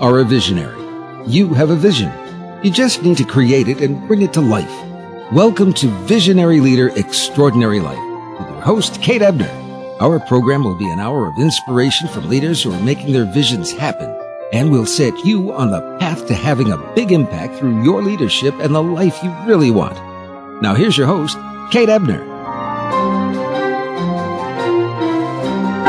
Are a visionary. You have a vision. You just need to create it and bring it to life. Welcome to Visionary Leader Extraordinary Life with your host, Kate Ebner. Our program will be an hour of inspiration from leaders who are making their visions happen, and will set you on the path to having a big impact through your leadership and the life you really want. Now, here's your host, Kate Ebner.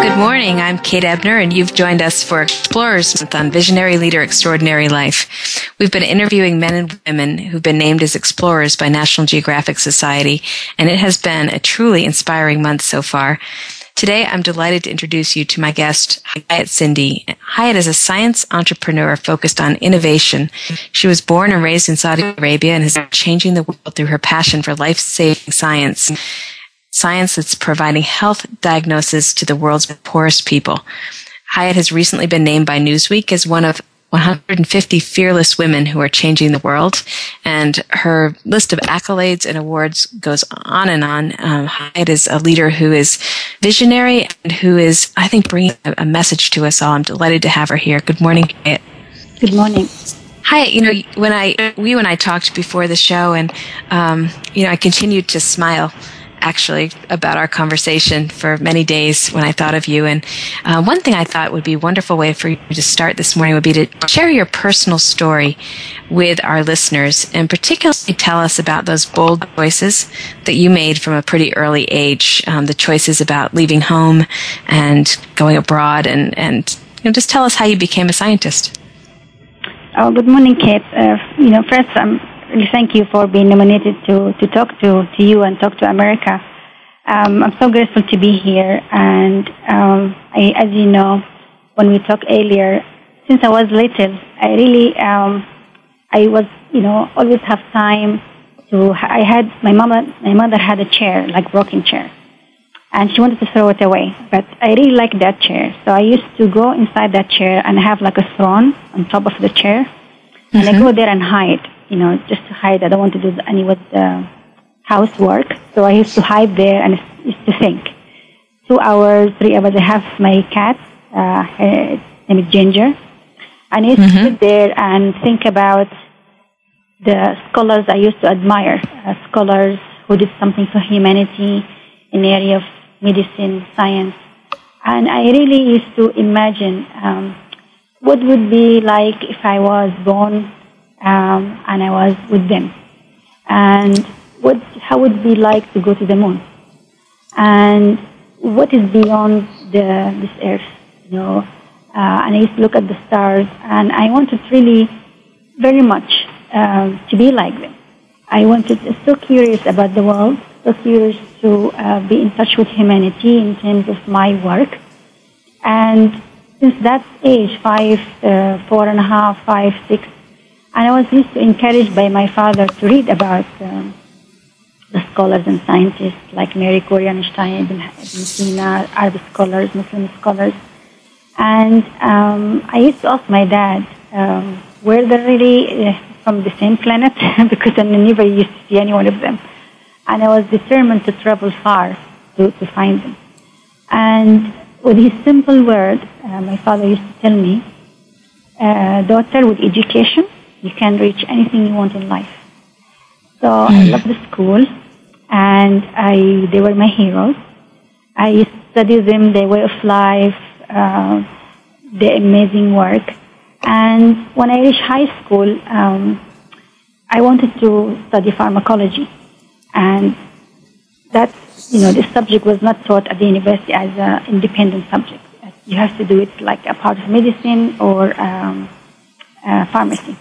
Good morning. I'm Kate Ebner, and you've joined us for Explorers Month on Visionary Leader Extraordinary Life. We've been interviewing men and women who've been named as explorers by National Geographic Society, and it has been a truly inspiring month so far. Today, I'm delighted to introduce you to my guest, Hayat Sindi. Hayat is a science entrepreneur focused on innovation. She was born and raised in Saudi Arabia and is changing the world through her passion for life-saving science science that's providing health diagnosis to the world's poorest people. Hayat has recently been named by Newsweek as one of 150 fearless women who are changing the world. And her list of accolades and awards goes on and on. Um, Hayat is a leader who is visionary and who is, I think, bringing a, a message to us all. I'm delighted to have her here. Good morning, Hayat. Good morning. Hi, you know, when I, we and I talked before the show and, um, you know, I continued to smile actually about our conversation for many days when I thought of you. And uh, one thing I thought would be a wonderful way for you to start this morning would be to share your personal story with our listeners and particularly tell us about those bold choices that you made from a pretty early age, um, the choices about leaving home and going abroad and, and you know, just tell us how you became a scientist. Oh, good morning, Kate. Uh, you know, first, I'm thank you for being nominated to, to talk to, to you and talk to America. Um, I'm so grateful to be here. And um, I, as you know, when we talked earlier, since I was little, I really, um, I was, you know, always have time to. I had my mama, my mother had a chair, like rocking chair, and she wanted to throw it away. But I really liked that chair, so I used to go inside that chair and have like a throne on top of the chair, mm-hmm. and I go there and hide you know, just to hide. I don't want to do any with the housework. So I used to hide there and used to think. Two hours, three hours, I have my cat, uh, her name is Ginger. And I used mm-hmm. to sit there and think about the scholars I used to admire, uh, scholars who did something for humanity in the area of medicine, science. And I really used to imagine um, what would be like if I was born um, and I was with them. And what, how would it be like to go to the moon? And what is beyond the, this earth? You know, uh, and I used to look at the stars, and I wanted really, very much, um, to be like them. I wanted, so curious about the world, so curious to uh, be in touch with humanity in terms of my work. And since that age, five, uh, four and a half, five, six, and I was used to encouraged by my father to read about um, the scholars and scientists like Mary Curie, Einstein, Ibn, Ibn Sina, Arab scholars, Muslim scholars. And um, I used to ask my dad, um, were they really uh, from the same planet? because I never used to see any one of them. And I was determined to travel far to, to find them. And with his simple word, uh, my father used to tell me, uh, daughter, with education, you can reach anything you want in life. So mm. I love the school, and I they were my heroes. I studied them, their way of life, uh, their amazing work. And when I reached high school, um, I wanted to study pharmacology, and that you know the subject was not taught at the university as an independent subject. You have to do it like a part of medicine or um, uh, pharmacy.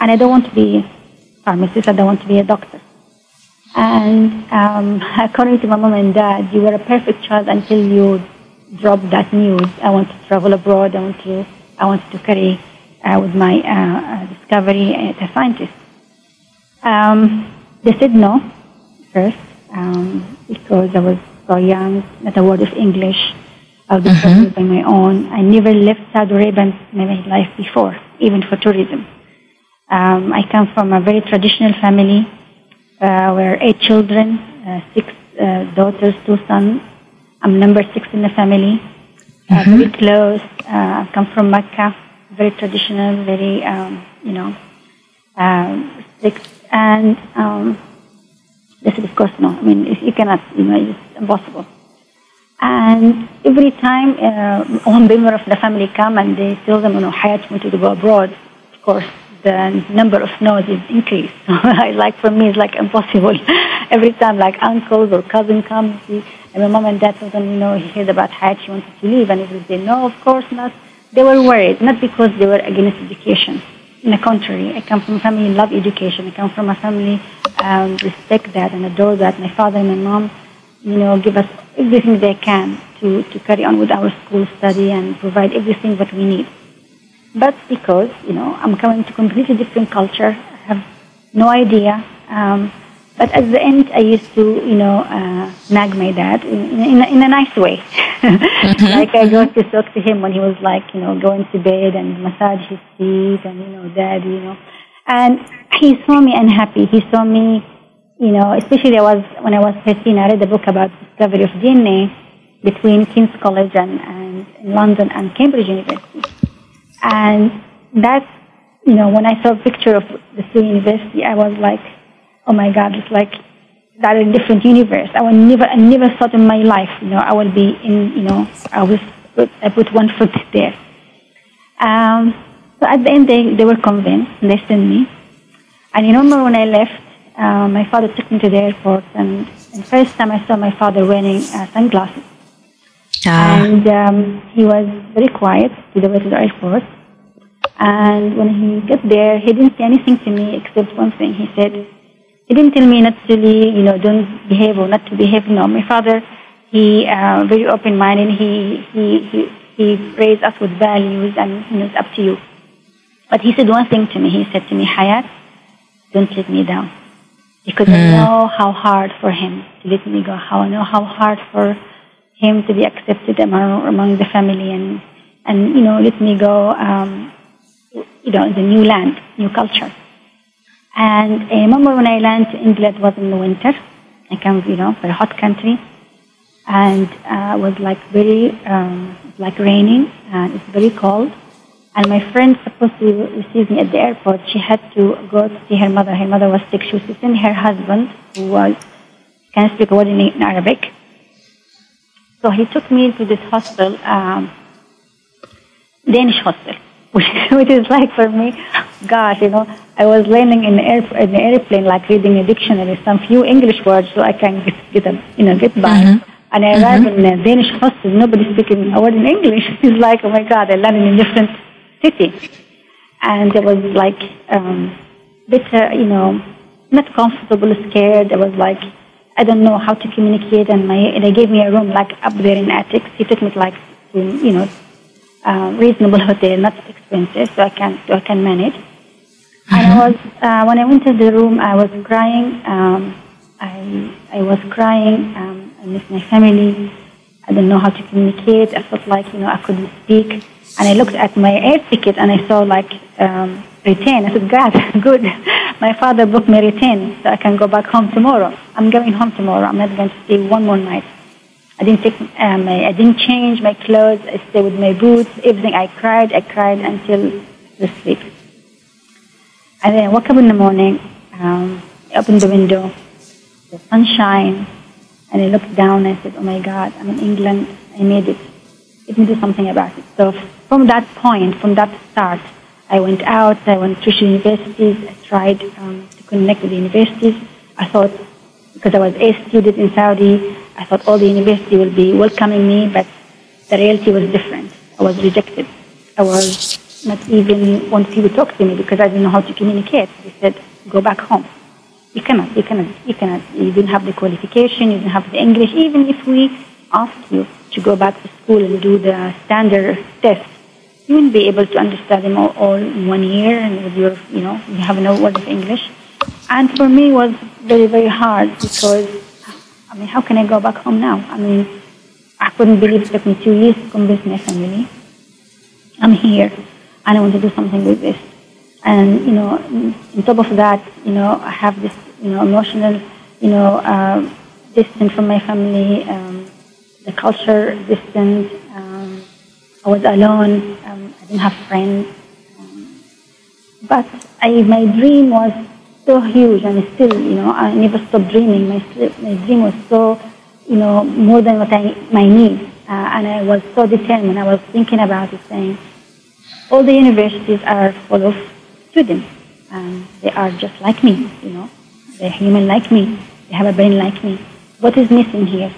And I don't want to be a pharmacist, I don't want to be a doctor. And um, according to my mom and dad, you were a perfect child until you dropped that news. I want to travel abroad. I want to, I wanted to carry uh, with my uh, uh discovery as a scientist. Um, they said no first um, because I was so young, not a word of English. I was mm-hmm. by my own. I never left Saudi Arabia in my life before, even for tourism. Um, I come from a very traditional family. Uh, we're eight children, uh, six uh, daughters, two sons. I'm number six in the family. Uh, mm-hmm. very close. Uh, I come from Mecca, very traditional, very, um, you know, um, strict. And um, this is, of course, no. I mean, you cannot, you know, it's impossible. And every time uh, one member of the family come and they tell them, you know, Hayat wanted to go abroad, of course, the number of no's is increased. like for me, it's like impossible. every time, like uncles or cousin comes, and my mom and dad told them, you know, he heard about Hayat, she wanted to leave, and they say, no, of course not. They were worried, not because they were against education. In the contrary, I come from a family in love education. I come from a family um, respect that and adore that. My father and my mom, you know, give us everything they can to, to carry on with our school study and provide everything that we need. But because, you know, I'm coming to completely different culture, I have no idea. Um, but at the end, I used to, you know, uh, nag my dad in, in, in a nice way. mm-hmm. Like I go to talk to him when he was like, you know, going to bed and massage his feet and, you know, dad, you know. And he saw me unhappy. He saw me, you know, especially I was, when I was 13, I read a book about the discovery of DNA between King's College and, and in London and Cambridge University. And that's, you know, when I saw a picture of the two university, I was like, oh my God, it's like that is a different universe. I would never, I never thought in my life, you know, I will be in, you know, I was, I put one foot there. Um, so at the end, they, they were convinced, and they sent me. And you remember when I left, uh, my father took me to the airport, and, the first time I saw my father wearing uh, sunglasses. Ah. And um, he was very quiet to the way to the airport. And when he got there, he didn't say anything to me except one thing. He said, he didn't tell me not to, you know, don't behave or not to behave. No, my father, he uh, very open-minded. He, he, he, he raised us with values and, you know, it's up to you. But he said one thing to me. He said to me, Hayat, don't let me down. Because mm. I know how hard for him to let me go. How I know how hard for him to be accepted among, among the family and, and, you know, let me go, um, you know, the new land, new culture. And I remember when I landed in England, it was in the winter. I come, you know, very hot country. And uh, was like very, um, like raining, and it's very cold. And my friend supposed to receive me at the airport. She had to go to see her mother. Her mother was sick. She was sitting her husband, who was can speak a word in Arabic. So he took me to this hostel, um, Danish hostel, which, which is like for me, gosh, you know, I was learning in the, air, in the airplane, like reading a dictionary, some few English words so I can get, get a, you know, get by. Mm-hmm. And I arrived mm-hmm. in a Danish hostel, nobody speaking a word in English. It's like, oh my God, I landed in a different city. And I was like, um, bit, uh, you know, not comfortable, scared. I was like, I don't know how to communicate. And my, they gave me a room like up there in attics. He took me like, to, you know, uh, reasonable hotel, not expensive, so I can, so I can manage. Mm-hmm. And I was, uh, when I went to the room, I was crying. Um, I, I was crying. Um, I miss my family. I didn't know how to communicate. I felt like, you know, I couldn't speak. And I looked at my air ticket and I saw like um, retain. I said, God, good. My father booked me retain so I can go back home tomorrow. I'm going home tomorrow. I'm not going to stay one more night. I didn't take, um, I, didn't change my clothes. I stayed with my boots, everything. I cried, I cried until the sleep. And then I woke up in the morning, um, I opened the window, the sunshine, and I looked down and I said, oh my God, I'm in England. I made it. Let me do something about it. So from that point, from that start, I went out, I went to universities, I tried um, to connect with the universities. I thought, because I was a student in Saudi, I thought all the university will be welcoming me, but the reality was different. I was rejected. I was not even want people to talk to me because I didn't know how to communicate. They said, go back home. You cannot, you cannot, you cannot, you didn't have the qualification, you didn't have the English. Even if we ask you to go back to school and do the standard test, you wouldn't be able to understand them all, all in one year and with your, you know, you have no word of English. And for me, it was very, very hard because, I mean, how can I go back home now? I mean, I couldn't believe it took me two years to convince my family. I'm here and I want to do something with this. And, you know, on top of that, you know, I have this, you know, emotional, you know, uh, distance from my family, um, the culture distance. Um, I was alone. Um, I didn't have friends. Um, but I, my dream was so huge, and still, you know, I never stopped dreaming. My, my dream was so, you know, more than what I, my needs. Uh, and I was so determined. I was thinking about it, saying, all the universities are full of students. Um, they are just like me, you know. They're human like me. They have a brain like me. What is missing here?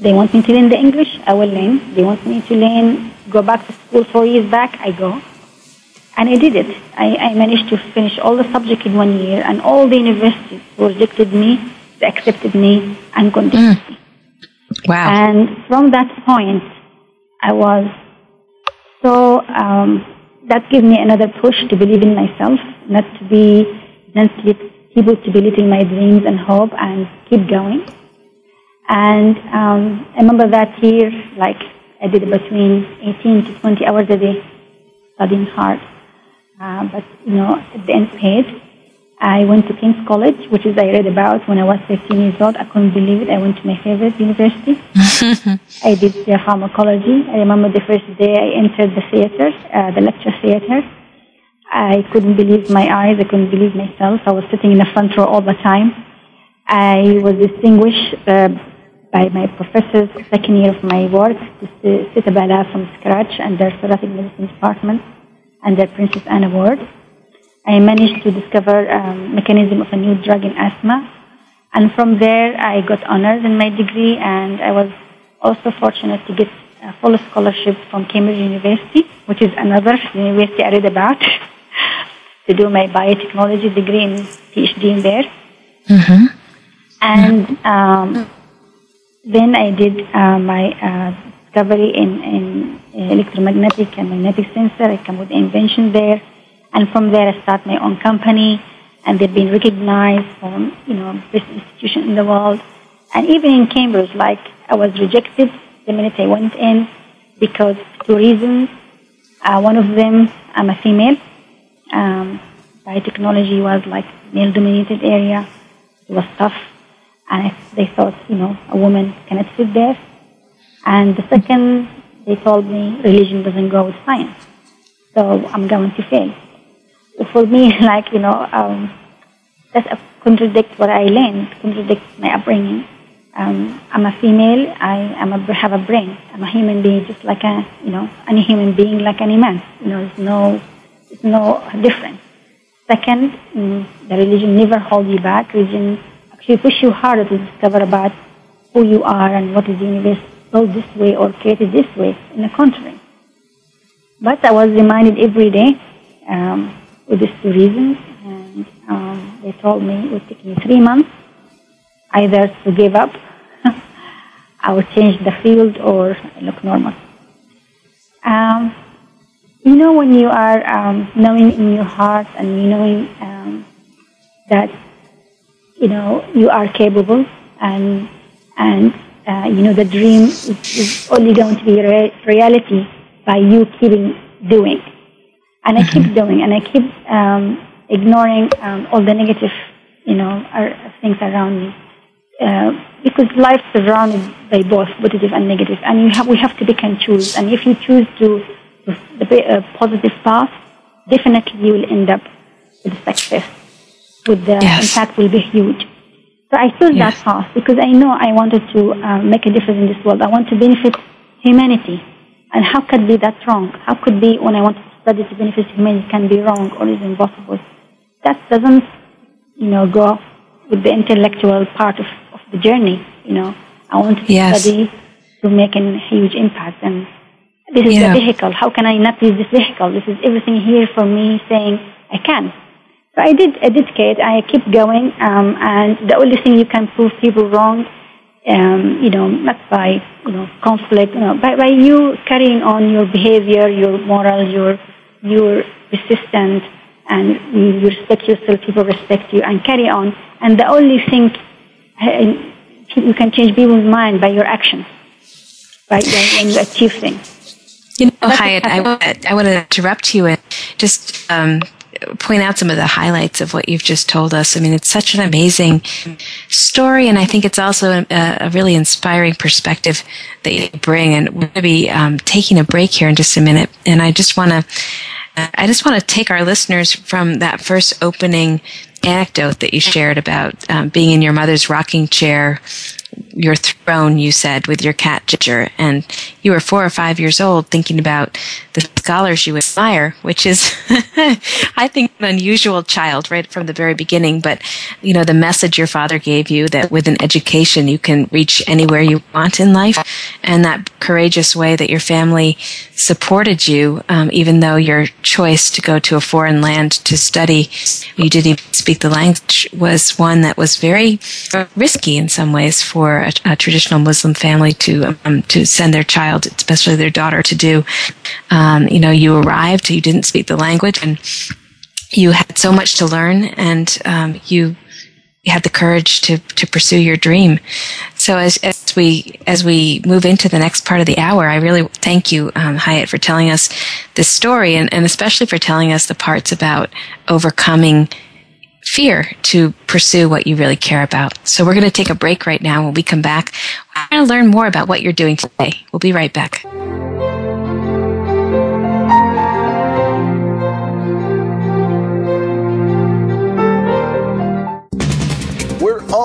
They want me to learn the English, I will learn. They want me to learn, go back to school four years back, I go. And I did it. I, I managed to finish all the subjects in one year, and all the universities who rejected me, they accepted me unconditionally. Mm. Wow. And from that point, I was so um, that gave me another push to believe in myself, not to be, not to able to believe in my dreams and hope and keep going. And um, I remember that year, like I did between 18 to 20 hours a day studying hard. Uh, but, you know, at the end paid. I went to King's College, which is I read about when I was 13 years old. I couldn't believe it. I went to my favorite university. I did uh, pharmacology. I remember the first day I entered the theater, uh, the lecture theater. I couldn't believe my eyes. I couldn't believe myself. I was sitting in the front row all the time. I was distinguished uh, by my professors second year of my work to sit a from scratch under thoracic medicine department under Princess Anne Award. I managed to discover um, mechanism of a new drug in asthma. And from there, I got honors in my degree, and I was also fortunate to get a full scholarship from Cambridge University, which is another university I read about, to do my biotechnology degree and PhD in there. Mm-hmm. And um, then I did uh, my uh, discovery in, in electromagnetic and magnetic sensor. I come with the invention there. And from there, I start my own company, and they've been recognized from, you know, best institution in the world. And even in Cambridge, like, I was rejected the minute I went in because two reasons. Uh, one of them, I'm a female. Um, biotechnology was like male-dominated area. It was tough, and I, they thought, you know, a woman cannot sit there. And the second, they told me religion doesn't go with science, so I'm going to fail for me, like, you know, um, that contradicts what I learned, contradicts my upbringing. Um, I'm a female, I am a, have a brain. I'm a human being just like a, you know, any human being like any man. You know, there's no, there's no difference. Second, mm, the religion never holds you back. Religion actually push you harder to discover about who you are and what is the universe built this way or created this way. In the contrary. But I was reminded every day um, with these two reasons. And um, they told me it would take me three months either to give up, I would change the field, or look normal. Um, you know, when you are um, knowing in your heart and you knowing um, that you know you are capable and and uh, you know the dream is, is only going to be re- reality by you keeping doing and I keep doing, and I keep um, ignoring um, all the negative, you know, things around me, uh, because life is surrounded by both positive and negative, and you have, we have to pick and choose. And if you choose to, to the uh, positive path, definitely you will end up with success. With the yes. impact will be huge. So I chose yes. that path because I know I wanted to uh, make a difference in this world. I want to benefit humanity. And how could be that wrong? How could be when I want to study to benefit humanity can be wrong or is impossible. That doesn't, you know, go with the intellectual part of, of the journey. You know, I want to yes. study to make a huge impact, and this is yeah. the vehicle. How can I not use this vehicle? This is everything here for me saying I can. So So I did, educate. I keep going, um, and the only thing you can prove people wrong, um, you know, not by you know conflict, you know, by, by you carrying on your behavior, your morals, your your persistent, and you respect yourself, people respect you, and carry on. And the only thing uh, you can change people's mind by your actions, right? When you achieve things. You know, Hayat, I, I want to interrupt you and just um, point out some of the highlights of what you've just told us. I mean, it's such an amazing story, and I think it's also a, a really inspiring perspective that you bring. And we're going to be um, taking a break here in just a minute, and I just want to. I just want to take our listeners from that first opening anecdote that you shared about um, being in your mother's rocking chair your throne, you said, with your cat Ginger, and you were four or five years old thinking about the scholars you admire, which is, I think, an unusual child right from the very beginning. But, you know, the message your father gave you that with an education you can reach anywhere you want in life, and that courageous way that your family supported you, um, even though your choice to go to a foreign land to study, you didn't even speak the language, was one that was very risky in some ways for a, a traditional Muslim family to um, to send their child, especially their daughter, to do. Um, you know, you arrived, you didn't speak the language, and you had so much to learn, and um, you had the courage to to pursue your dream. So as as we as we move into the next part of the hour, I really thank you, um, Hayat, for telling us this story, and, and especially for telling us the parts about overcoming fear to pursue what you really care about. So we're going to take a break right now. When we come back, we're going to learn more about what you're doing today. We'll be right back.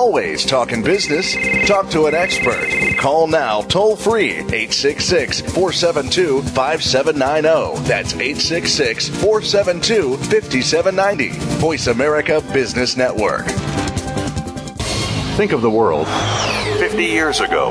Always talking business. Talk to an expert. Call now toll free 866 472 5790. That's 866 472 5790. Voice America Business Network. Think of the world 50 years ago.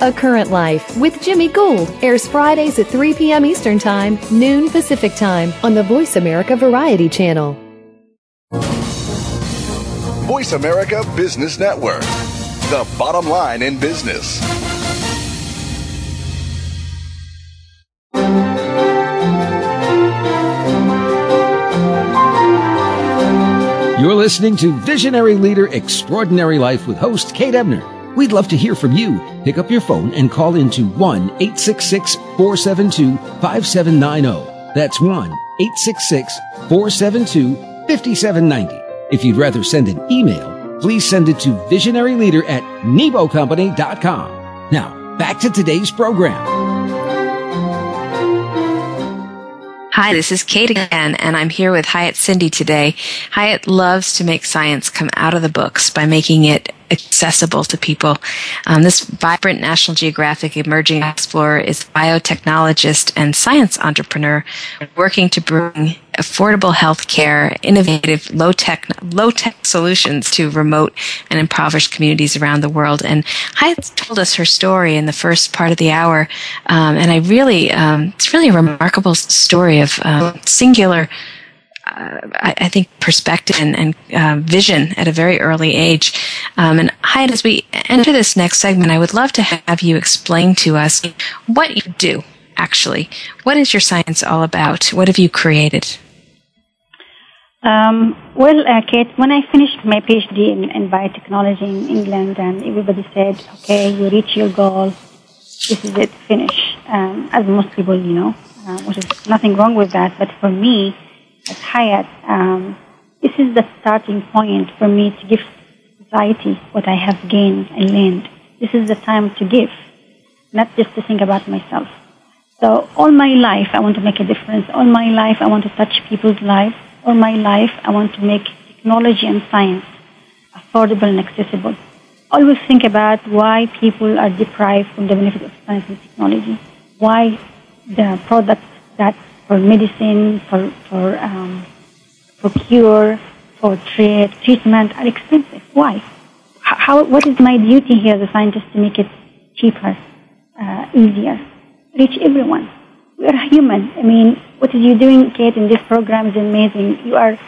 A Current Life with Jimmy Gould airs Fridays at 3 p.m. Eastern Time, noon Pacific Time on the Voice America Variety Channel. Voice America Business Network. The bottom line in business. You're listening to Visionary Leader Extraordinary Life with host Kate Ebner. We'd love to hear from you. Pick up your phone and call into 1 866 472 5790. That's 1 866 472 5790. If you'd rather send an email, please send it to visionaryleader at nebocompany.com. Now, back to today's program. Hi, this is Kate again, and I'm here with Hayat Sindi today. Hayat loves to make science come out of the books by making it accessible to people. Um, this vibrant National Geographic emerging explorer is a biotechnologist and science entrepreneur working to bring affordable health care, innovative low tech, low tech solutions to remote and impoverished communities around the world. And Hayat told us her story in the first part of the hour. Um, and I really, um, it's really a remarkable story of um, singular I, I, think perspective and, and uh, vision at a very early age. Um, and Hayat, as we enter this next segment, I would love to have you explain to us what you do. Actually, what is your science all about? What have you created? Um, well, uh, Kate, when I finished my PhD in, in, biotechnology in England, and everybody said, "Okay, you reach your goal, this is it, finish, um, as most people, you know, uh, which is nothing wrong with that. But for me, at Hayat, um, this is the starting point for me to give society what I have gained and learned. This is the time to give, not just to think about myself. So all my life, I want to make a difference. All my life, I want to touch people's lives. All my life, I want to make technology and science affordable and accessible. Always think about why people are deprived from the benefit of science and technology. Why the products that for medicine, for, for, um, for cure, for trade, treatment are expensive. Why? How, what is my duty here as a scientist to make it cheaper, uh, easier, reach everyone? We are human. I mean, what are you doing, Kate, in this program is amazing. You are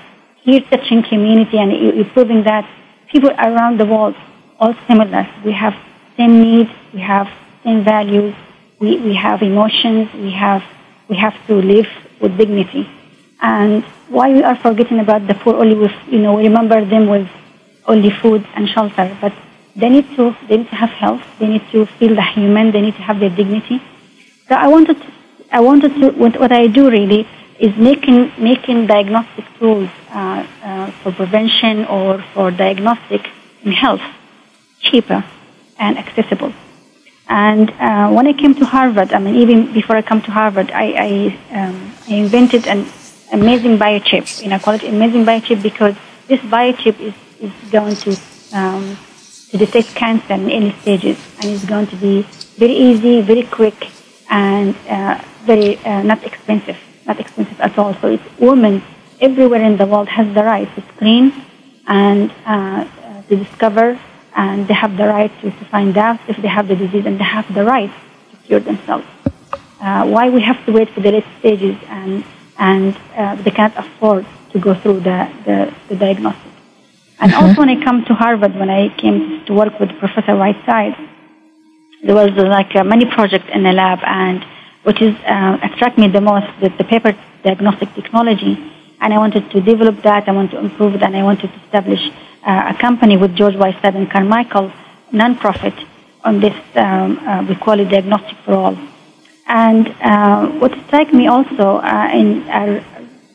here touching community and you're proving that people around the world all similar. We have same needs, we have same values, we, we have emotions, we have we have to live with dignity. And why we are forgetting about the poor only with you know, we remember them with only food and shelter, but they need to they need to have health, they need to feel the human, they need to have their dignity. So I wanted to, I wanted to what, what I do really is making making diagnostic tools uh, uh, for prevention or for diagnostic in health cheaper and accessible. And uh, when I came to Harvard, I mean, even before I come to Harvard, I, I, um, I invented an amazing biochip. And I call it amazing biochip because this biochip is, is going to, um, to detect cancer in early stages. And it's going to be very easy, very quick, and uh, very uh, not expensive. Not expensive at all. So it's women everywhere in the world has the right to screen and uh, to discover and they have the right to, to find out if they have the disease and they have the right to cure themselves. Uh, why we have to wait for the late stages and, and uh, they can't afford to go through the, the, the diagnostic. And mm-hmm. also when I come to Harvard, when I came to work with Professor Whiteside, there was uh, like uh, many projects in the lab and which is uh, attract me the most, the, the paper diagnostic technology. And I wanted to develop that, I wanted to improve it, and I wanted to establish a company with George Whiteside and Carmichael, nonprofit, on this, um, uh, we call it Diagnostic for All. And uh, what struck me also uh, in our,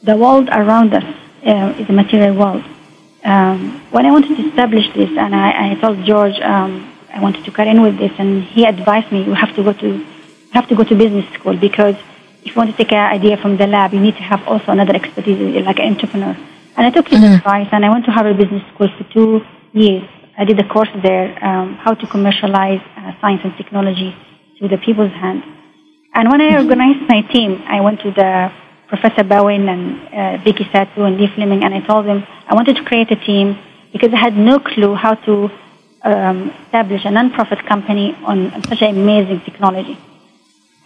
the world around us uh, is a material world. Um, when I wanted to establish this, and I, I told George um, I wanted to cut in with this, and he advised me, you have to go to, you have to go to business school because if you want to take an idea from the lab, you need to have also another expertise, like an entrepreneur. And I took his mm-hmm. advice, and I went to Harvard Business School for two years. I did a course there, um, how to commercialize uh, science and technology to the people's hand. And when I mm-hmm. organized my team, I went to the Professor Bowen and uh, Vicki Sato and Lee Fleming, and I told them I wanted to create a team because I had no clue how to um, establish a non-profit company on, on such an amazing technology.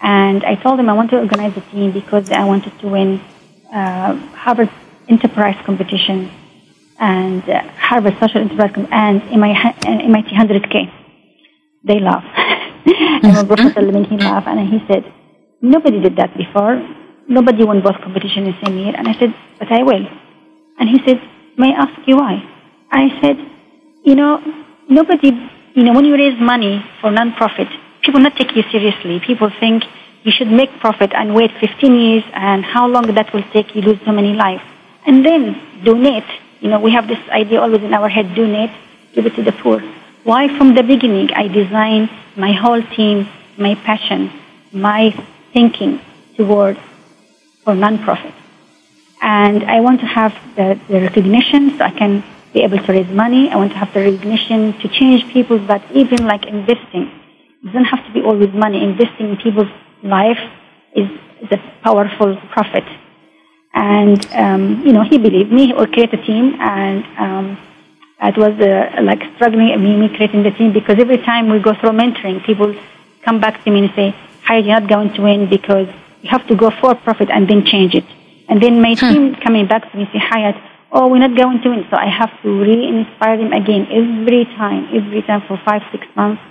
And I told them I want to organize a team because I wanted to win uh, Harvard enterprise competition and uh, Harvard Social Enterprise Com- and MIT 100K. They laugh. Remember Professor Levin, he laughed and he said, nobody did that before. Nobody won both competitions in the same year. And I said, but I will. And he said, may I ask you why? I said, you know, nobody, you know, when you raise money for non-profit, people not take you seriously. People think you should make profit and wait 15 years and how long that will take you lose so many lives and then donate. You know, we have this idea always in our head, donate, give it to the poor. Why from the beginning I designed my whole team, my passion, my thinking toward for nonprofit. And I want to have the, the recognition so I can be able to raise money. I want to have the recognition to change people, but even like investing. It doesn't have to be always money. Investing in people's life is, is a powerful profit and, um, you know, he believed me or create a team. And um, it was uh, like struggling, me, me creating the team because every time we go through mentoring, people come back to me and say, hi, you're not going to win because you have to go for profit and then change it. And then my hmm. team coming back to me say, Hayat, oh, we're not going to win. So I have to re-inspire them again every time, every time for five, six months.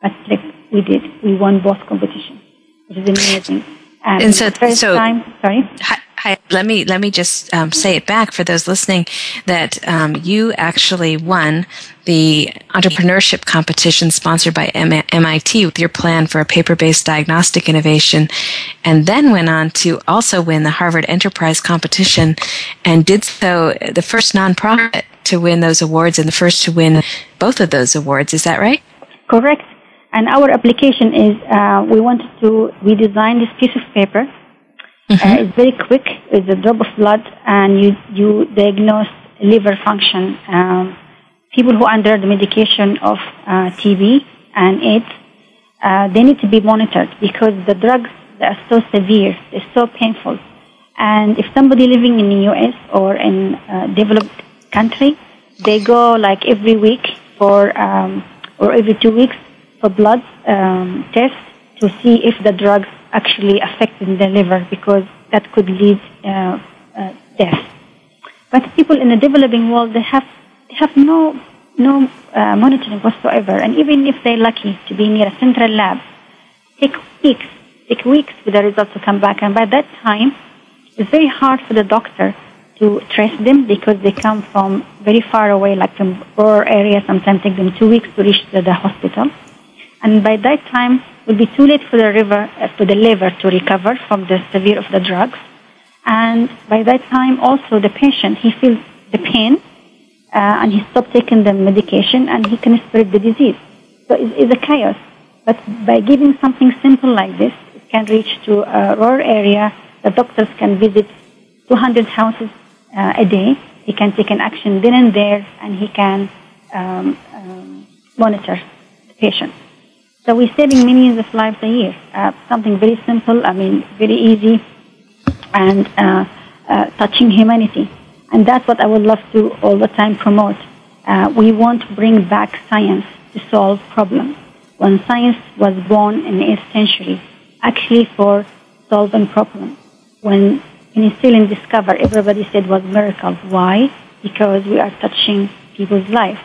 But like we did, we won both competitions, which is amazing. And, and so, first so time, sorry. I, let me let me just um, say it back for those listening that um, you actually won the entrepreneurship competition sponsored by M- MIT with your plan for a paper-based diagnostic innovation, and then went on to also win the Harvard Enterprise competition, and did so the first nonprofit to win those awards and the first to win both of those awards. Is that right? Correct. And our application is uh, we wanted to we designed this piece of paper Mm-hmm. Uh, it's very quick. It's a drop of blood, and you you diagnose liver function. Um, people who are under the medication of uh, TB and AIDS, uh, they need to be monitored because the drugs are so severe, they're so painful. And if somebody living in the U.S. or in a developed country, they go like every week for um, or every two weeks for blood um, tests to see if the drugs actually affecting the liver because that could lead uh, uh, death. But people in the developing world, they have they have no no uh, monitoring whatsoever, and even if they're lucky to be near a central lab, take weeks, take weeks for the results to come back, and by that time, it's very hard for the doctor to trace them because they come from very far away, like from rural areas. Sometimes take them two weeks to reach the, the hospital, and by that time, will be too late for the liver, uh, for the liver to recover from the severe of the drugs. And by that time, also the patient, he feels the pain, uh, and he stops taking the medication, and he can spread the disease. So it's, it's a chaos. But by giving something simple like this, it can reach to a rural area. The doctors can visit 200 houses uh, a day. He can take an action then and there, and he can um, um, monitor the patient. So we're saving millions of lives a year. Uh, something very simple, I mean, very easy, and uh, uh, touching humanity. And that's what I would love to all the time promote. Uh, we want to bring back science to solve problems. When science was born in the 8th century, actually for solving problems. When penicillin discovered, everybody said was miracle. Why? Because we are touching people's life.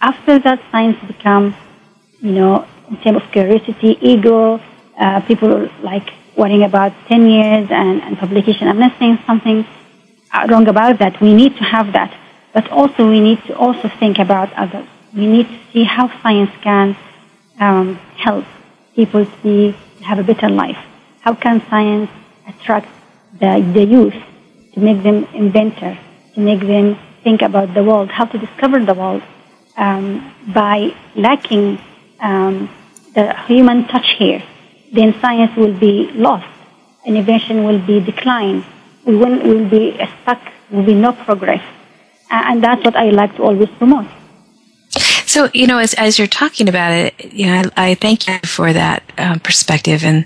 After that, science became, you know, in terms of curiosity, ego, uh, people like worrying about 10 years and, and publication. I'm not saying something uh, wrong about that. We need to have that. But also we need to also think about others. We need to see how science can um, help people to have a better life. How can science attract the, the youth to make them inventors, to make them think about the world, how to discover the world um, by lacking um, the human touch here, then science will be lost. Innovation will be declined. We will, will be stuck. Will be no progress. And that's what I like to always promote. So, you know, as, as you're talking about it, you know, I, I thank you for that um, perspective and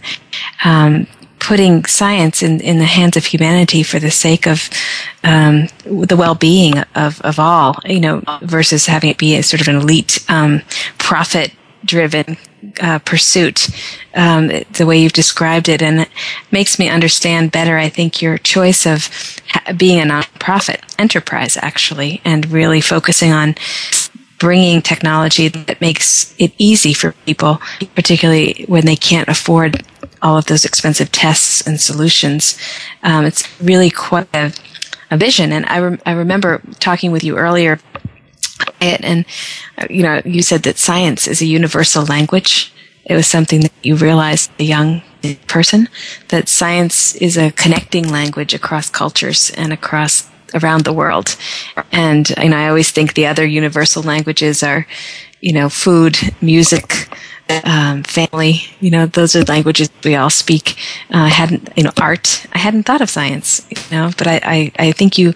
um, putting science in, in the hands of humanity for the sake of um, the well-being of, of all, you know, versus having it be a sort of an elite um, profit driven uh, pursuit, um, the way you've described it, and it makes me understand better. I think your choice of ha- being a nonprofit enterprise, actually, and really focusing on bringing technology that makes it easy for people, particularly when they can't afford all of those expensive tests and solutions. Um, it's really quite a, a vision. And I, I remember talking with you earlier it. And, uh, you know, you said that science is a universal language. It was something that you realized, a young person, that science is a connecting language across cultures and across around the world. And, and I always think the other universal languages are, you know, food, music, um, family. You know, those are languages we all speak. Uh, I hadn't, you know, art. I hadn't thought of science, you know, but I, I, I think you,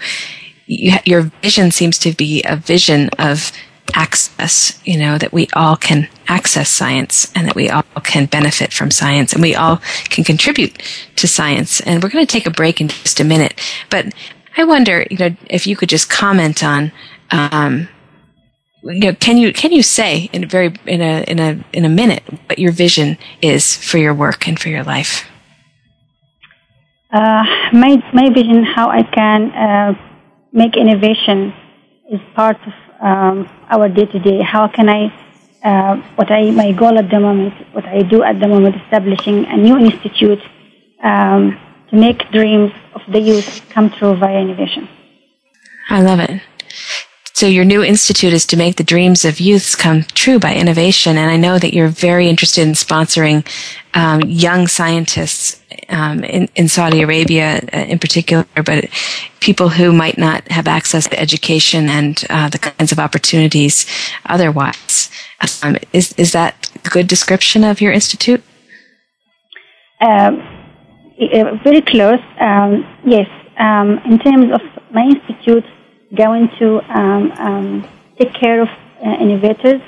you, your vision seems to be a vision of access, you know, that we all can access science and that we all can benefit from science and we all can contribute to science. And we're going to take a break in just a minute. But I wonder, you know, if you could just comment on, um, you know, can you can you say in a very in a in a in a minute what your vision is for your work and for your life? Uh, my my vision, how I can uh, make innovation is part of um, our day to day. How can I, uh, what I, my goal at the moment, what I do at the moment, establishing a new institute um, to to make dreams of the youth come true via innovation. I love it. So your new institute is to make the dreams of youths come true by innovation, and I know that you're very interested in sponsoring um, young scientists um, in, in, Saudi Arabia, uh, in particular, but people who might not have access to education and uh, the kinds of opportunities otherwise. Um, is is that a good description of your institute? Um, very close. Um, yes. Um, in terms of my institute going to um, um, take care of uh, innovators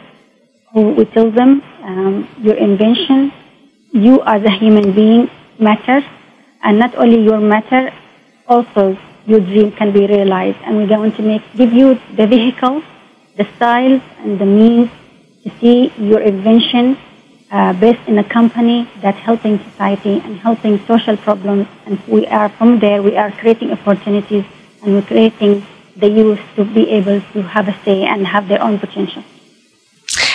who we tell them um, your invention, you as a human being matters, and not only your matter, also your dream can be realized. And we're going to make give you the vehicle, the styles, and the means to see your invention uh, based in a company that's helping society and helping social problems. And we are from there, we are creating opportunities and we're creating the youth to be able to have a say and have their own potential.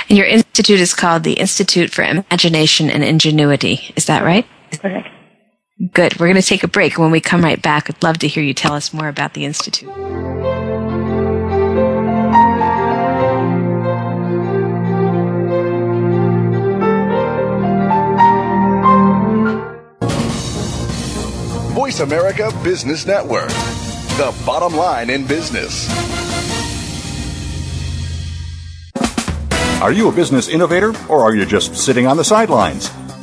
And your institute is called the Institute for Imagination and Ingenuity. Is that right? Correct. Good. We're going to take a break. When we come right back, I'd love to hear you tell us more about the Institute. Voice America Business Network the bottom line in business. Are you a business innovator or are you just sitting on the sidelines?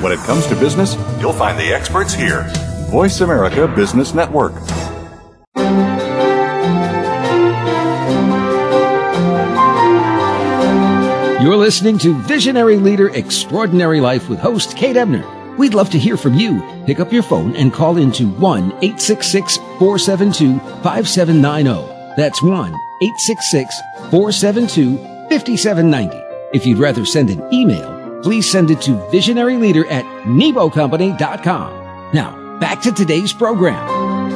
When it comes to business, you'll find the experts here. Voice America Business Network. You're listening to Visionary Leader Extraordinary Life with host Kate Ebner. We'd love to hear from you. Pick up your phone and call into 1 866 472 5790. That's 1 866 472 5790. If you'd rather send an email, please send it to visionaryleader at nebocompany.com. Now, back to today's program.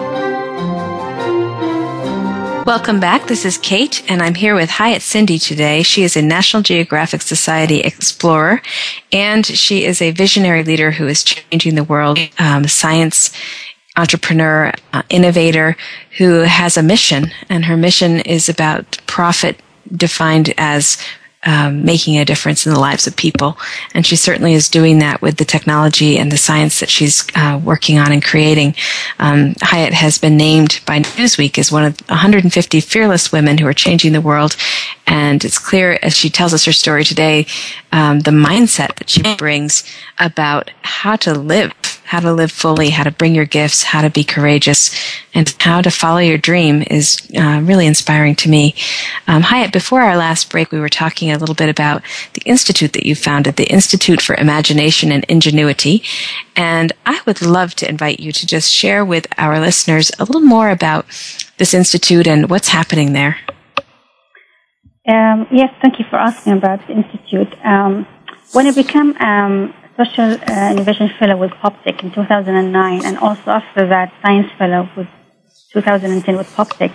Welcome back. This is Kate, and I'm here with Hayat Sindi today. She is a National Geographic Society explorer, and she is a visionary leader who is changing the world, um, science entrepreneur, uh, innovator who has a mission, and her mission is about profit defined as um, making a difference in the lives of people. And she certainly is doing that with the technology and the science that she's uh, working on and creating. Um, Hayat has been named by Newsweek as one of 150 fearless women who are changing the world. And it's clear as she tells us her story today, um, the mindset that she brings about how to live how to live fully, how to bring your gifts, how to be courageous, and how to follow your dream is uh, really inspiring to me. Um, Hayat, before our last break, we were talking a little bit about the institute that you founded, the Institute for Imagination and Ingenuity. And I would love to invite you to just share with our listeners a little more about this institute and what's happening there. Um, yes, thank you for asking about the institute. Um, when I became um, Social uh, Innovation Fellow with POPTECH in 2009, and also after that, Science Fellow with 2010 with POPTECH.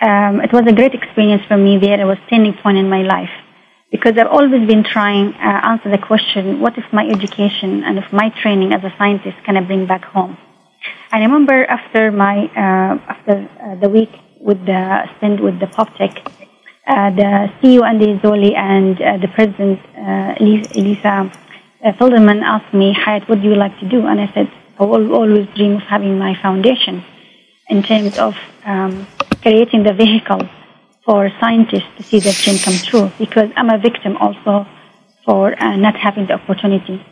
Um, it was a great experience for me there. It was a turning point in my life because I've always been trying to uh, answer the question, what if my education and if my training as a scientist can I bring back home? I remember after my uh, after uh, the week with the stint with the POPTECH, uh, the CEO Andy Zolli and uh, the president Elisa uh, asked me, Hayat, what do you like to do? And I said, I will always dream of having my foundation in terms of um, creating the vehicle for scientists to see their dream come true because I'm a victim also for uh, not having the opportunity.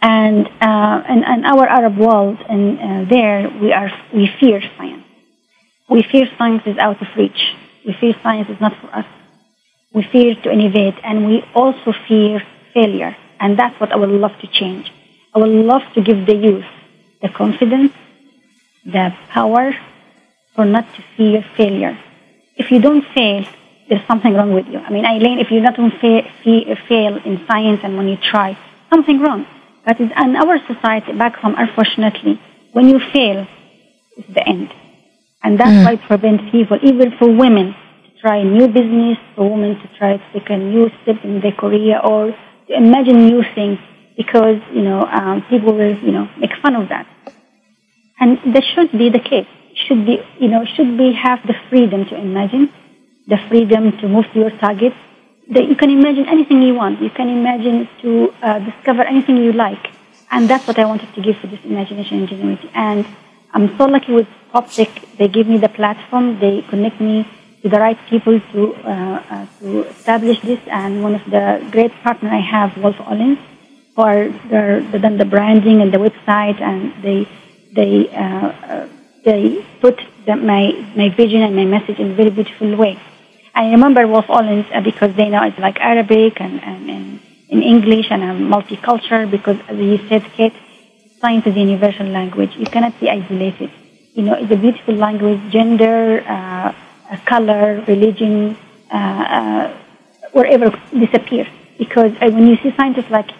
And uh, in, in, our Arab world, and uh, there we are, we fear science. We fear science is out of reach. We fear science is not for us. We fear to innovate, and we also fear failure. And that's what I would love to change. I would love to give the youth the confidence, the power for not to fear failure. If you don't fail, there's something wrong with you. I mean, Eileen, if you don't fail, fail in science and when you try, something wrong. But in our society back home, unfortunately, when you fail, it's the end. And that's mm. why it prevents people, even for women, to try a new business, for women to try to take a new step in their career or imagine new things because, you know, um, people will, you know, make fun of that. And that should be the case. Should be, you know, should we have the freedom to imagine, the freedom to move to your target. That you can imagine anything you want. You can imagine to uh, discover anything you like. And that's what I wanted to give for this imagination ingenuity. And I'm so lucky with Poptech. They give me the platform. They connect me to the right people to, uh, uh, to establish this. And one of the great partners I have, Wolff Olins, who are they've done the branding and the website, and they they uh, uh, they put the, my my vision and my message in a very beautiful way. I remember Wolff Olins uh, because they know it's like Arabic and, and, and in English and I'm multicultural because as you said, Kate, science is a universal language. You cannot be isolated. You know, it's a beautiful language, gender, uh, color, religion, uh, uh, wherever disappear. Because uh, when you see scientists like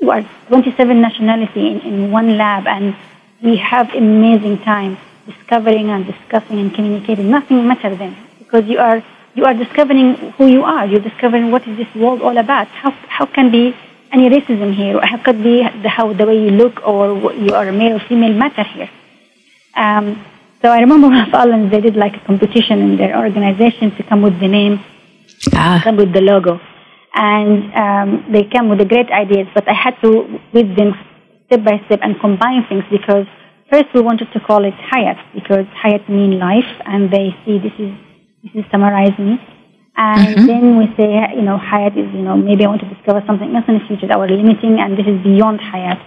you are 27 nationality in, in one lab and we have amazing time discovering and discussing and communicating. Nothing matters then because you are you are discovering who you are. You're discovering what is this world all about. How how can be any racism here? How could be the, how the way you look or you are male or female matter here? Um, so I remember Wolff Olins, they did like a competition in their organization to come with the name, ah. come with the logo. And um, they come with the great ideas, but I had to, with them, step by step and combine things because first we wanted to call it Hayat because Hayat means life and they see this is this is summarize me. And mm-hmm. then we say, you know, Hayat is, you know, maybe I want to discover something else in the future that we're limiting and this is beyond Hayat.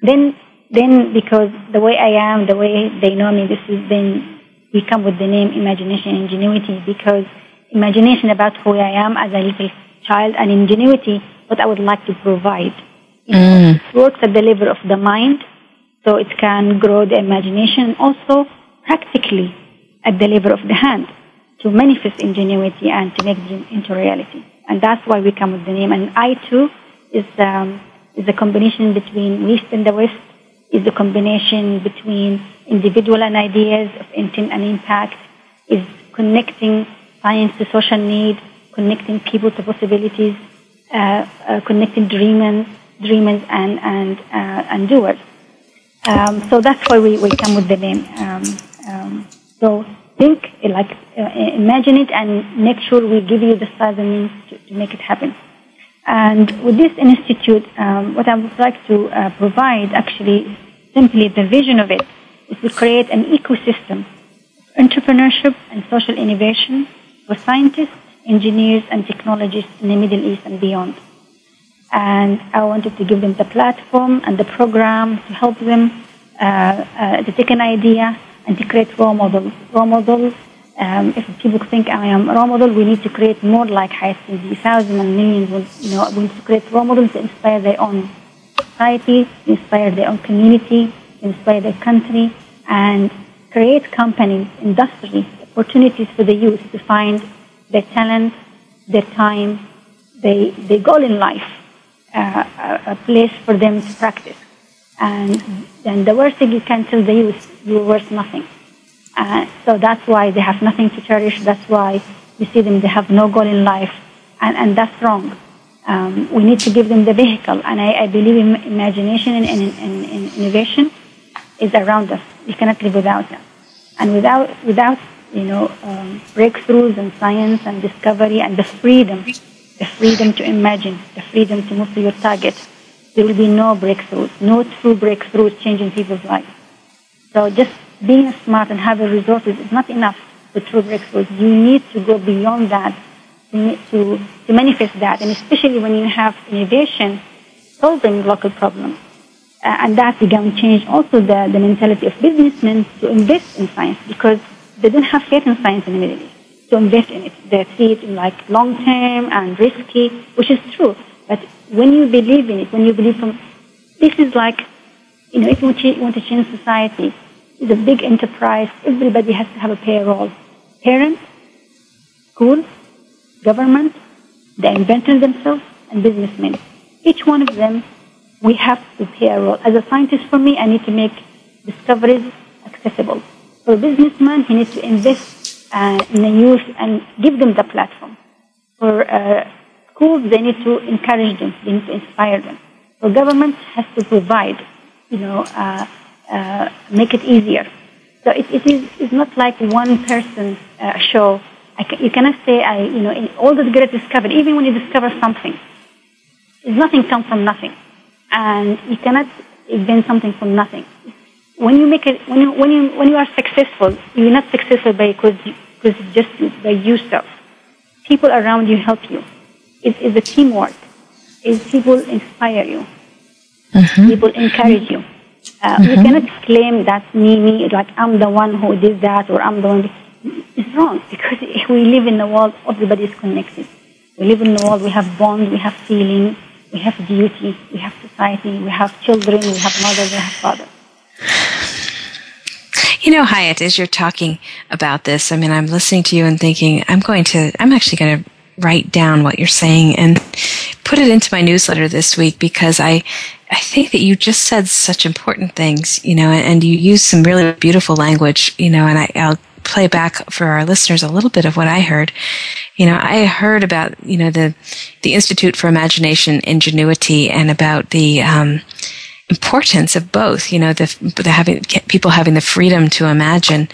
Then, then because the way I am, the way they know me, this is then we come with the name imagination ingenuity because imagination about who I am as a little child and ingenuity, what I would like to provide mm. It works at the level of the mind, so it can grow the imagination, also practically at the level of the hand to manifest ingenuity and to make dream into reality. And that's why we come with the name. And I too is um, is a combination between East and the West. Is the combination between individual and ideas of intent and impact. Is connecting science to social need, connecting people to possibilities, uh, uh, connecting dreamers dreamers and and uh, and doers. Um, so that's why we, we come with the name. Um, um, so think, like, uh, imagine it, and make sure we give you the stars and means to, to make it happen. And with this institute, um, what I would like to uh, provide, actually, simply the vision of it, is to create an ecosystem of entrepreneurship and social innovation for scientists, engineers, and technologists in the Middle East and beyond and I wanted to give them the platform and the program to help them uh, uh, to take an idea and to create role models. Role models. Um, if people think I am a role model, we need to create more like Hayat thousands and millions. You know, we need to create role models to inspire their own society, inspire their own community, inspire their country, and create companies, industries, opportunities for the youth to find their talent, their time, their, their goal in life uh, a place for them to practice. And then the worst thing you can tell the youth, you're worth nothing. Uh, so that's why they have nothing to cherish. That's why you see them, they have no goal in life. And, and that's wrong. Um, we need to give them the vehicle. And I, I believe in imagination and, and, and, and, innovation is around us. We cannot live without them. And without, without you know, um, breakthroughs in science and discovery and the freedom the freedom to imagine, the freedom to move to your target, there will be no breakthroughs, no true breakthroughs changing people's lives. So just being smart and having resources is not enough. the true breakthroughs. You need to go beyond that to, to, to manifest that, and especially when you have innovation solving local problems. Uh, and that began to change also the, the mentality of businessmen to invest in science because they don't have faith in science in the Middle East to invest in it. They see it in like long term and risky, which is true. But when you believe in it, when you believe from, this is like, you know, if you want to change society, it's a big enterprise. Everybody has to have a payroll. Parents, schools, government, the inventors themselves, and businessmen. Each one of them, we have to play a role. As a scientist, for me, I need to make discoveries accessible. For a businessman, he needs to invest uh, in the youth and give them the platform. For uh, schools, they need to encourage them, they need to inspire them. For government, has to provide, you know, uh, uh make it easier. So it, it is it's not like one person uh, show you cannot say, I, you know, in all the great discovery, even when you discover something, nothing comes from nothing. And you cannot invent something from nothing. When you make it, when you, when you, when you are successful, you're not successful by, because, because just by yourself. People around you help you. It is a teamwork. It's people inspire you. Mm-hmm. People encourage you. Mm-hmm. You cannot claim that me, me, like I'm the one who did that or I'm the one is wrong because we live in a world, everybody is connected. We live in a world, we have bonds, we have feeling, we have duty, we have society, we have children, we have mothers, we have fathers. You know, Hayat, as you're talking about this, I mean, I'm listening to you and thinking, I'm going to, I'm actually going to write down what you're saying and put it into my newsletter this week because I, I think that you just said such important things, you know, and you use some really beautiful language, you know, and I, I'll play back for our listeners a little bit of what I heard. You know, I heard about, you know, the, the Institute for Imagination Ingenuity and about the, um, importance of both, you know, the, the having, people having the freedom to imagine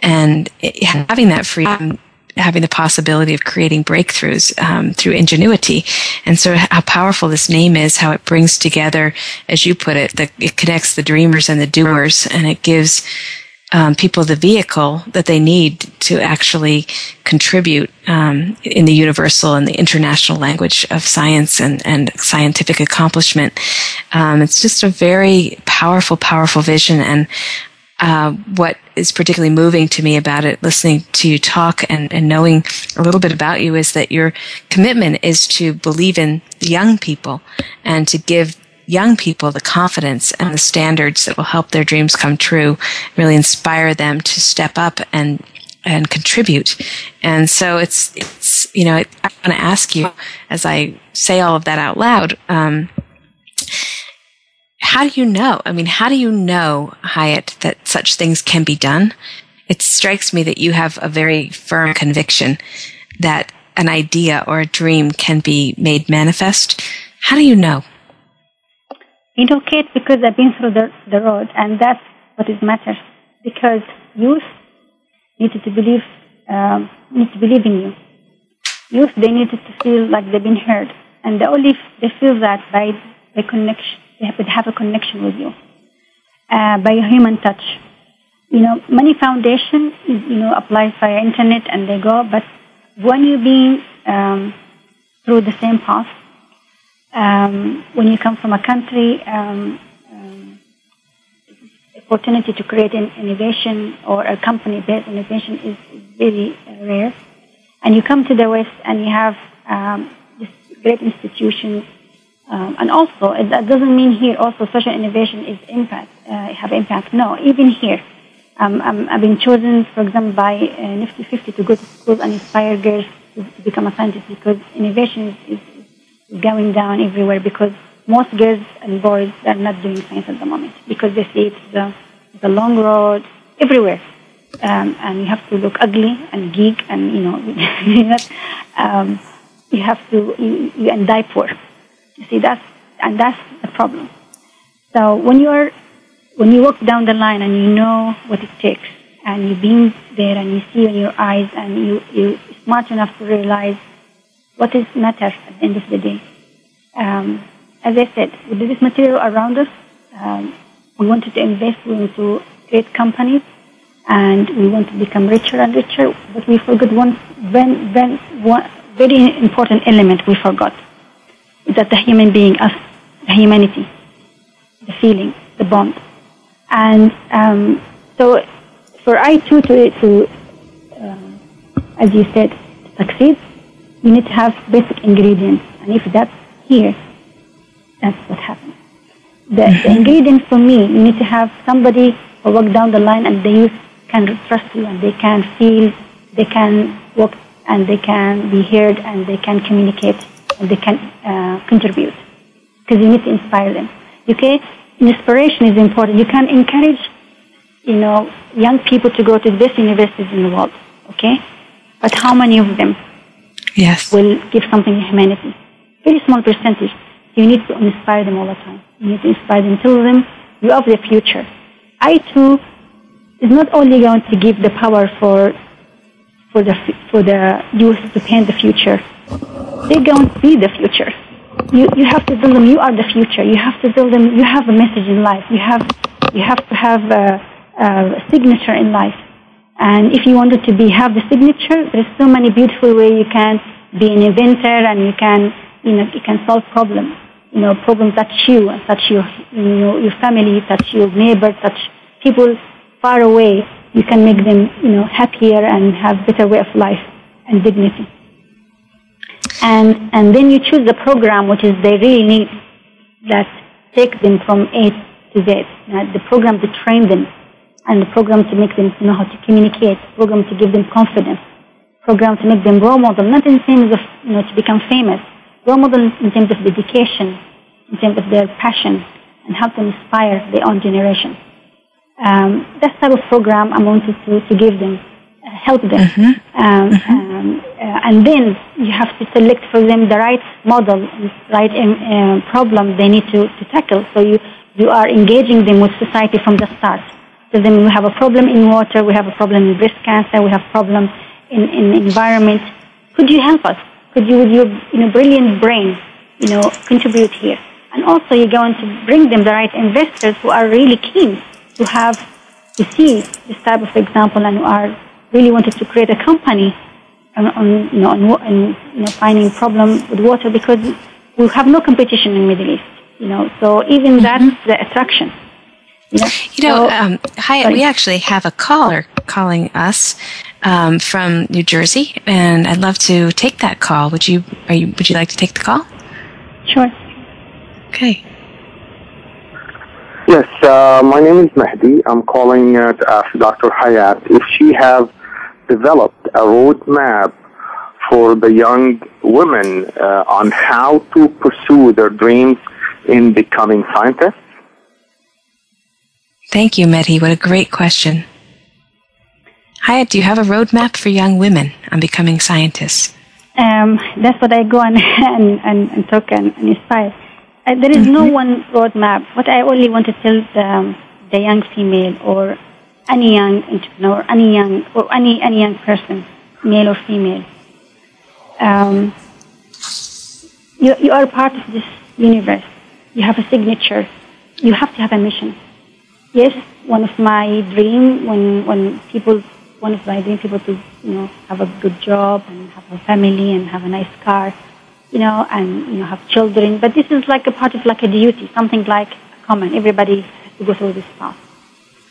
and having that freedom having the possibility of creating breakthroughs um, through ingenuity. And so, how powerful this name is, how it brings together, as you put it, the, it connects the dreamers and the doers, and it gives um, people the vehicle that they need to actually contribute um, in the universal and the international language of science and, and scientific accomplishment. Um, it's just a very powerful, powerful vision. And uh, what is particularly moving to me about it, listening to you talk and, and knowing a little bit about you, is that your commitment is to believe in young people and to give young people the confidence and the standards that will help their dreams come true, really inspire them to step up and and contribute. And so it's it's you know I want to ask you as I say all of that out loud. Um, how do you know? I mean, how do you know, Hayat, that such things can be done? It strikes me that you have a very firm conviction that an idea or a dream can be made manifest. How do you know? you Kate, because I've been through the, the road, and that's what is matters. Because youth needed to believe, um, need to believe in you. Youth, they needed to feel like they've been heard, and they only they feel that by the connection, they have a connection with you, uh, by a human touch. You know, money foundation is you know applies via internet and they go, but when you've been um, through the same path, um, when you come from a country, um, um, opportunity to create an innovation or a company-based innovation is very rare. And you come to the West and you have um, this great institutions. Um, and also, that doesn't mean here also social innovation is impact, uh, have impact. No, even here. Um, I've been chosen, for example, by uh, Nifty 50 to go to schools and inspire girls to, become a scientist because innovation is, is going down everywhere because most girls and boys are not doing science at the moment because they see it's the, the long road everywhere. Um, and you have to look ugly and geek and, you know, um, you have to, you, you and die poor. You see, that's, and that's the problem. So when you are, when you walk down the line and you know what it takes and you've been there and you see in your eyes and you, you're smart enough to realize what is matter at the end of the day. Um, as I said, with this material around us, um, we wanted to invest into great companies and we want to become richer and richer, but we forgot one, when, when, one very important element we forgot, that the human being, us, the humanity, the feeling, the bond. And um, so for I2 to, to um, as you said, succeed, you need to have basic ingredients. And if that's here, that's what happens. The, the ingredients for me, you need to have somebody who walk down the line and the youth can trust you and they can feel, they can walk and they can be heard and they can communicate they can uh, contribute. Because you need to inspire them. Okay? Inspiration is important. You can encourage, you know, young people to go to the best universities in the world. Okay? But how many of them yes. will give something to humanity? Very small percentage. You need to inspire them all the time. You need to inspire them, tell them you are the future. i2 is not only going to give the power for for the for the youth to paint the future. They're going to be the future. You you have to tell them you are the future. You have to tell them you have a message in life. You have you have to have a, a signature in life. And if you wanted to be have the signature, there's so many beautiful ways you can be an inventor and you can you know you can solve problems. You know problems touch you touch your you know your family, touch your neighbor, touch people far away. You can make them you know happier and have better way of life and dignity. And and then you choose the program which is they really need that takes them from A to Z. Now, the program to train them and the program to make them know how to communicate, program to give them confidence, program to make them role model, not in terms of you know to become famous, role model in terms of dedication, in terms of their passion, and help them inspire their own generation. Um, that type of program I wanted to, to give them, uh, help them, Mhm. Um, um, uh, and then you have to select for them the right model, right um, um, problem they need to, to tackle. So you you are engaging them with society from the start. So then we have a problem in water, we have a problem in breast cancer, we have problem in, in environment. Could you help us? Could you, with your you know, brilliant brain, you know, contribute here? And also you're going to bring them the right investors who are really keen to have, to see this type of example and are really wanted to create a company on, on you know, on, on, you know, finding problem with water because we have no competition in Middle East, you know, so even that's the attraction. You know, You know, So- um, Hayat, sorry. we actually have a caller calling us um, from New Jersey, and I'd love to take that call. Would you? Are you? Would you like to take the call? Sure. Okay. Yes, uh, my name is Mehdi. I'm calling uh, to ask Dr. Hayat if she have developed a roadmap for the young women uh, on how to pursue their dreams in becoming scientists. Thank you, Mehdi. What a great question. Hayat, do you have a roadmap for young women on becoming scientists? Um, that's what I go and, and, and, and talk and, and inspire. Uh, there is no one roadmap. What I only want to tell the, the young female or any young entrepreneur, any young or any any young person, male or female, um, you you are part of this universe. You have a signature. You have to have a mission. Yes, one of my dream when when people one of my dream people to you know have a good job and have a family and have a nice car, you know, and you know have children. But this is like a part of like a duty, something like common. Everybody has to go through this path.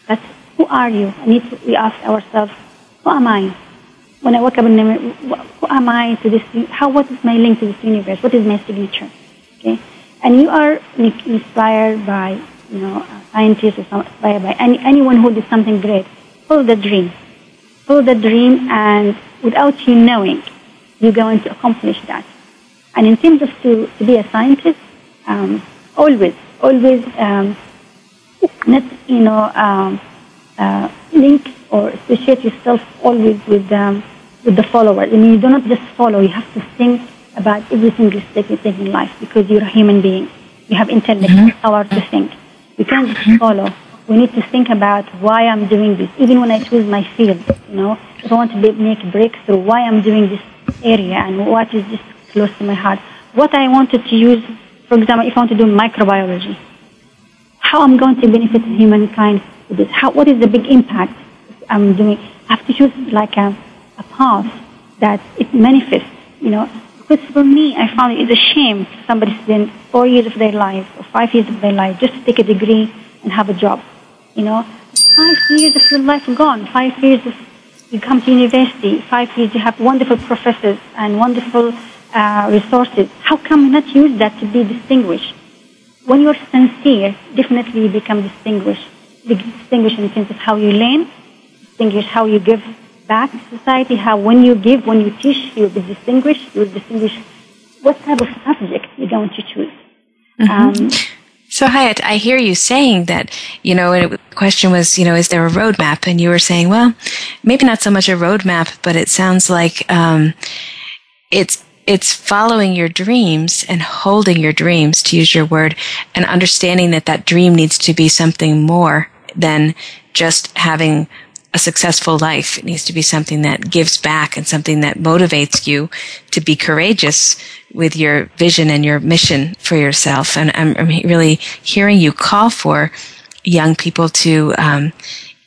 But who are you? I need to, we ask ourselves, who am I? When I wake up in the morning, who am I to this? How? What is my link to this universe? What is my signature? Okay, and you are inspired by you know scientists or by, by any, anyone who did something great. Follow the dream. Follow the dream, and without you knowing, you're going to accomplish that. And in terms of to, to be a scientist, um, always, always, um, not you know, um, uh, link or associate yourself always with um, with the followers. I mean, you do not just follow. You have to think about every single step you take in life because you're a human being. You have intellect, power to think. You can't just follow. We need to think about why I'm doing this. Even when I choose my field, you know, if I want to be, make a breakthrough, why I'm doing this area and what is just close to my heart. What I wanted to use, for example, if I want to do microbiology, how I'm going to benefit humankind with this. How, what is the big impact I'm doing. I have to choose like a, a path that it manifests. You know, because for me, I found it is a shame somebody spend four years of their life or five years of their life just to take a degree and have a job. You know, five years of your life gone. Five years of you come to university. Five years you have wonderful professors and wonderful uh, resources. How come you not use that to be distinguished? When you're sincere, definitely you become distinguished. Distinguished in terms of how you learn, distinguish how you give back to society, how when you give, when you teach, you'll be distinguished. You'll distinguish what type of subject you're going to choose. Mm-hmm. Um, so Hayat, I hear you saying that, you know, and the question was, you know, is there a roadmap? And you were saying, well, maybe not so much a roadmap, but it sounds like um, it's it's following your dreams and holding your dreams, to use your word, and understanding that that dream needs to be something more than just having a successful life. It needs to be something that gives back and something that motivates you to be courageous with your vision and your mission for yourself. And I'm, I'm really hearing you call for young people to, um,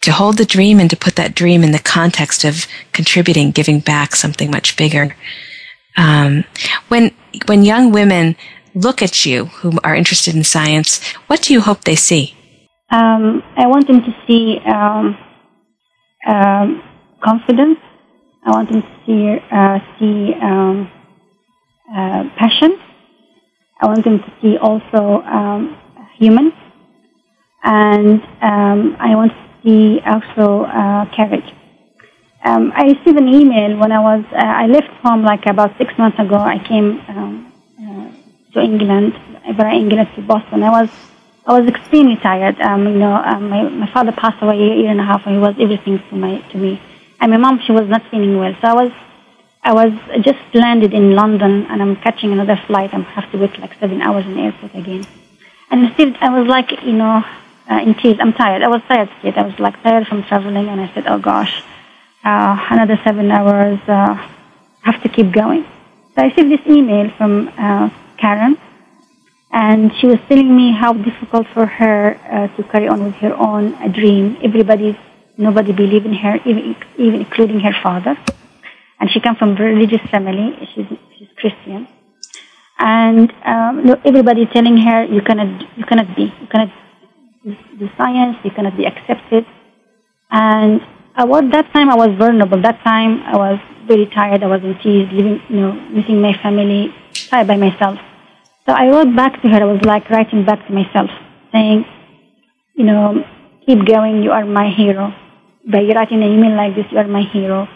to hold the dream and to put that dream in the context of contributing, giving back something much bigger. Um, when when young women look at you who are interested in science, what do you hope they see? Um, I want them to see um, um confidence. I want them to see uh, see um, uh, passion. I want them to see also um, human, and I want to see also uh, courage. Um, I received an email when I was, uh, I left home like about six months ago. I came um, uh, to England, from England to Boston. I was, I was extremely tired. Um, you know, um, my, my father passed away a year and a half, and he was everything to my to me. And my mom, she was not feeling well, so I was, I was just landed in London, and I'm catching another flight. I have to wait like seven hours in the airport again. And still, I was like, you know, uh, in tears. I'm tired. I was tired, kid. I was like tired from traveling, and I said, oh gosh uh, another seven hours, uh, have to keep going. So I received this email from uh, Karen, and she was telling me how difficult for her uh, to carry on with her own dream. Everybody, nobody believed in her, even, even including her father. And she comes from a religious family. She's, she's Christian. And um, everybody telling her, you cannot, you cannot be, you cannot do science, you cannot be accepted. And uh, well, that time I was vulnerable. That time I was very tired. I was in tears, living, you know, missing my family, tired by myself. So I wrote back to her. I was like writing back to myself, saying, you know, keep going. You are my hero. By writing an email like this, you are my hero.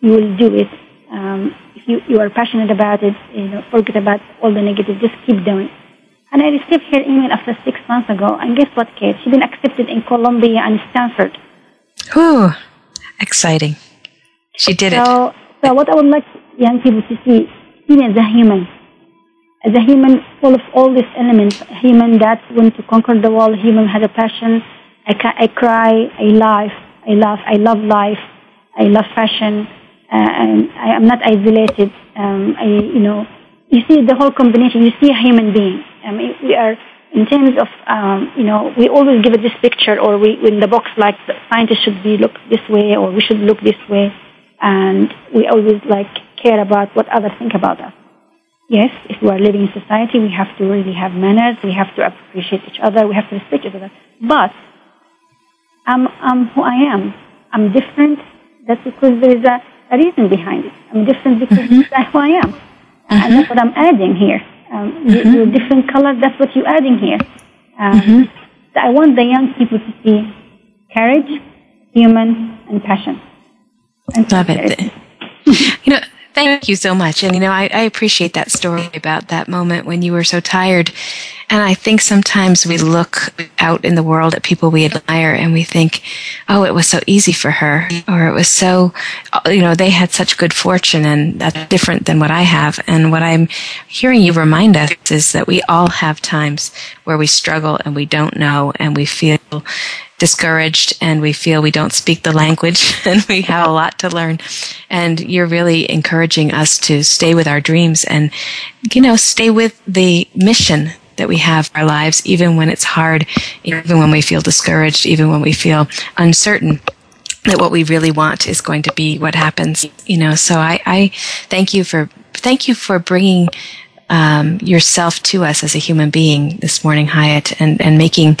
You will do it. Um, if you, you are passionate about it, you know, forget about all the negative. Just keep doing. And I received her email after six months ago. And guess what, Kate? She's been accepted in Columbia and Stanford. Whew. Exciting. She did so, it. So what I would like young people to see, me as a human, as a human full of all these elements, a human that wants to conquer the world, human has a passion. I, ca- I cry, I laugh, I laugh, I love life, I love fashion, uh, and I am not isolated. Um, I, you know, you see the whole combination. You see a human being. I mean, we are in terms of, um, you know, we always give it this picture, or we in the box like the scientists should be look this way, or we should look this way, and we always like care about what others think about us. Yes, if we are living in society, we have to really have manners. We have to appreciate each other. We have to respect each other. But I'm, I'm who I am. I'm different. That's because there is a, a reason behind it. I'm different because mm-hmm. that's who I am, mm-hmm. and that's what I'm adding here. Um, mm-hmm. you, different colors. that's what you're adding here. Um, mm-hmm. so I want the young people to see courage, human, and passion. And Love it. you know, Thank you so much. And you know, I, I, appreciate that story about that moment when you were so tired. And I think sometimes we look out in the world at people we admire and we think, oh, it was so easy for her, or it was so, you know, they had such good fortune and that's different than what I have. And what I'm hearing you remind us is that we all have times where we struggle and we don't know and we feel discouraged and we feel we don't speak the language and we have a lot to learn. And you're really encouraging us to stay with our dreams and, you know, stay with the mission that we have our lives, even when it's hard, even when we feel discouraged, even when we feel uncertain. that what we really want is going to be what happens. You know, so I, I thank you for thank you for bringing um, yourself to us as a human being this morning, Hayat, and and making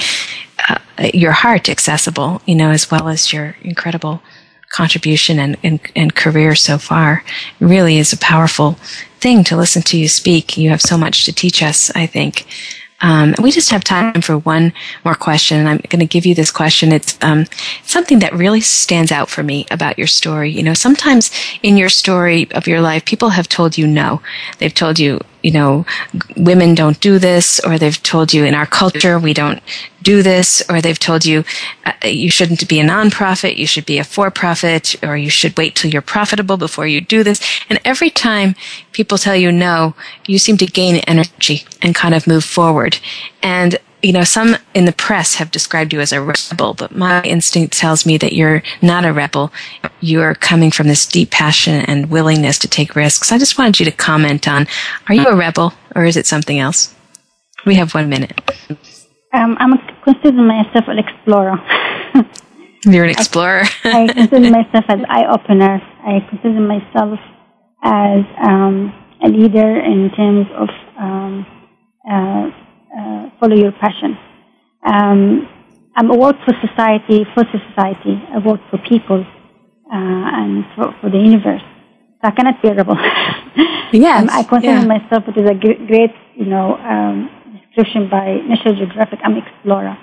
uh, your heart accessible. You know, as well as your incredible contribution and, and, and career so far. It really is a powerful thing to listen to you speak. You have so much to teach us, I think. Um, we just have time for one more question, and I'm going to give you this question. It's um, something that really stands out for me about your story. You know, sometimes in your story of your life, people have told you no. They've told you you know, women don't do this, or they've told you in our culture we don't do this, or they've told you uh, you shouldn't be a nonprofit, you should be a for-profit, or you should wait till you're profitable before you do this. And every time people tell you no, you seem to gain energy and kind of move forward. And you know, some in the press have described you as a rebel, but my instinct tells me that you're not a rebel. You're coming from this deep passion and willingness to take risks. I just wanted you to comment on, are you a rebel or is it something else? We have one minute. Um, I'm a, consider myself an explorer. You're an explorer. I, I consider myself as eye opener. I consider myself as um, a leader in terms of um, uh, uh, follow your passion. Um, I'm a work for society, for society. I work for people uh, and for, for, the universe. So I cannot be a rebel. yes, um, I consider yeah. myself, it is a great, you know, um, description by National Geographic, I'm an explorer.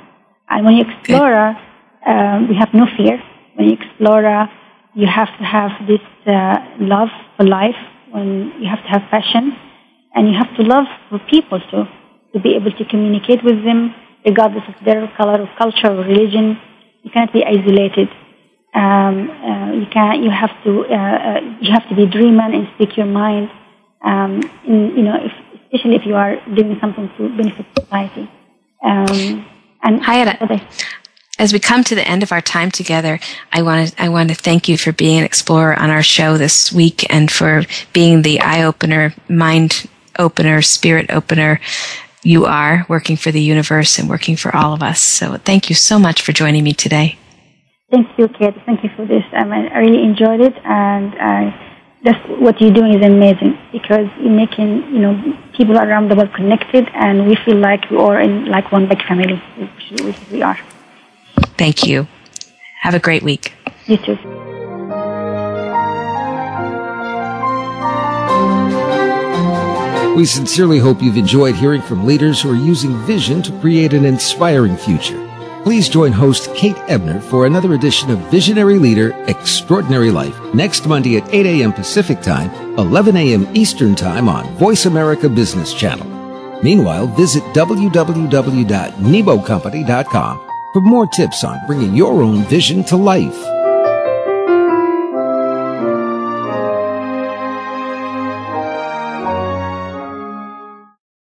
And when you explore, um, you have no fear. When you explore, you have to have this uh, love for life. When you have to have passion, and you have to love for people too to be able to communicate with them, regardless of their color or culture or religion. You cannot be isolated. Um, uh, you can you have to uh, uh, you have to be dreamer and speak your mind. Um, in, you know, if, especially if you are doing something to benefit society. Um, and Hayat, as we come to the end of our time together, I want to I want to thank you for being an explorer on our show this week and for being the eye opener, mind opener, spirit opener you are working for the universe and working for all of us. So thank you so much for joining me today. Thank you, Kate. Thank you for this. Um, I really enjoyed it, and uh, that's what you're doing is amazing because you're making you know people around the world connected, and we feel like we are in like one big family, which we are. Thank you. Have a great week. You too. We sincerely hope you've enjoyed hearing from leaders who are using vision to create an inspiring future. Please join host Kate Ebner for another edition of Visionary Leader Extraordinary Life next Monday at 8 a.m. Pacific Time, 11 a.m. Eastern Time on Voice America Business Channel. Meanwhile, visit www.nebocompany.com for more tips on bringing your own vision to life.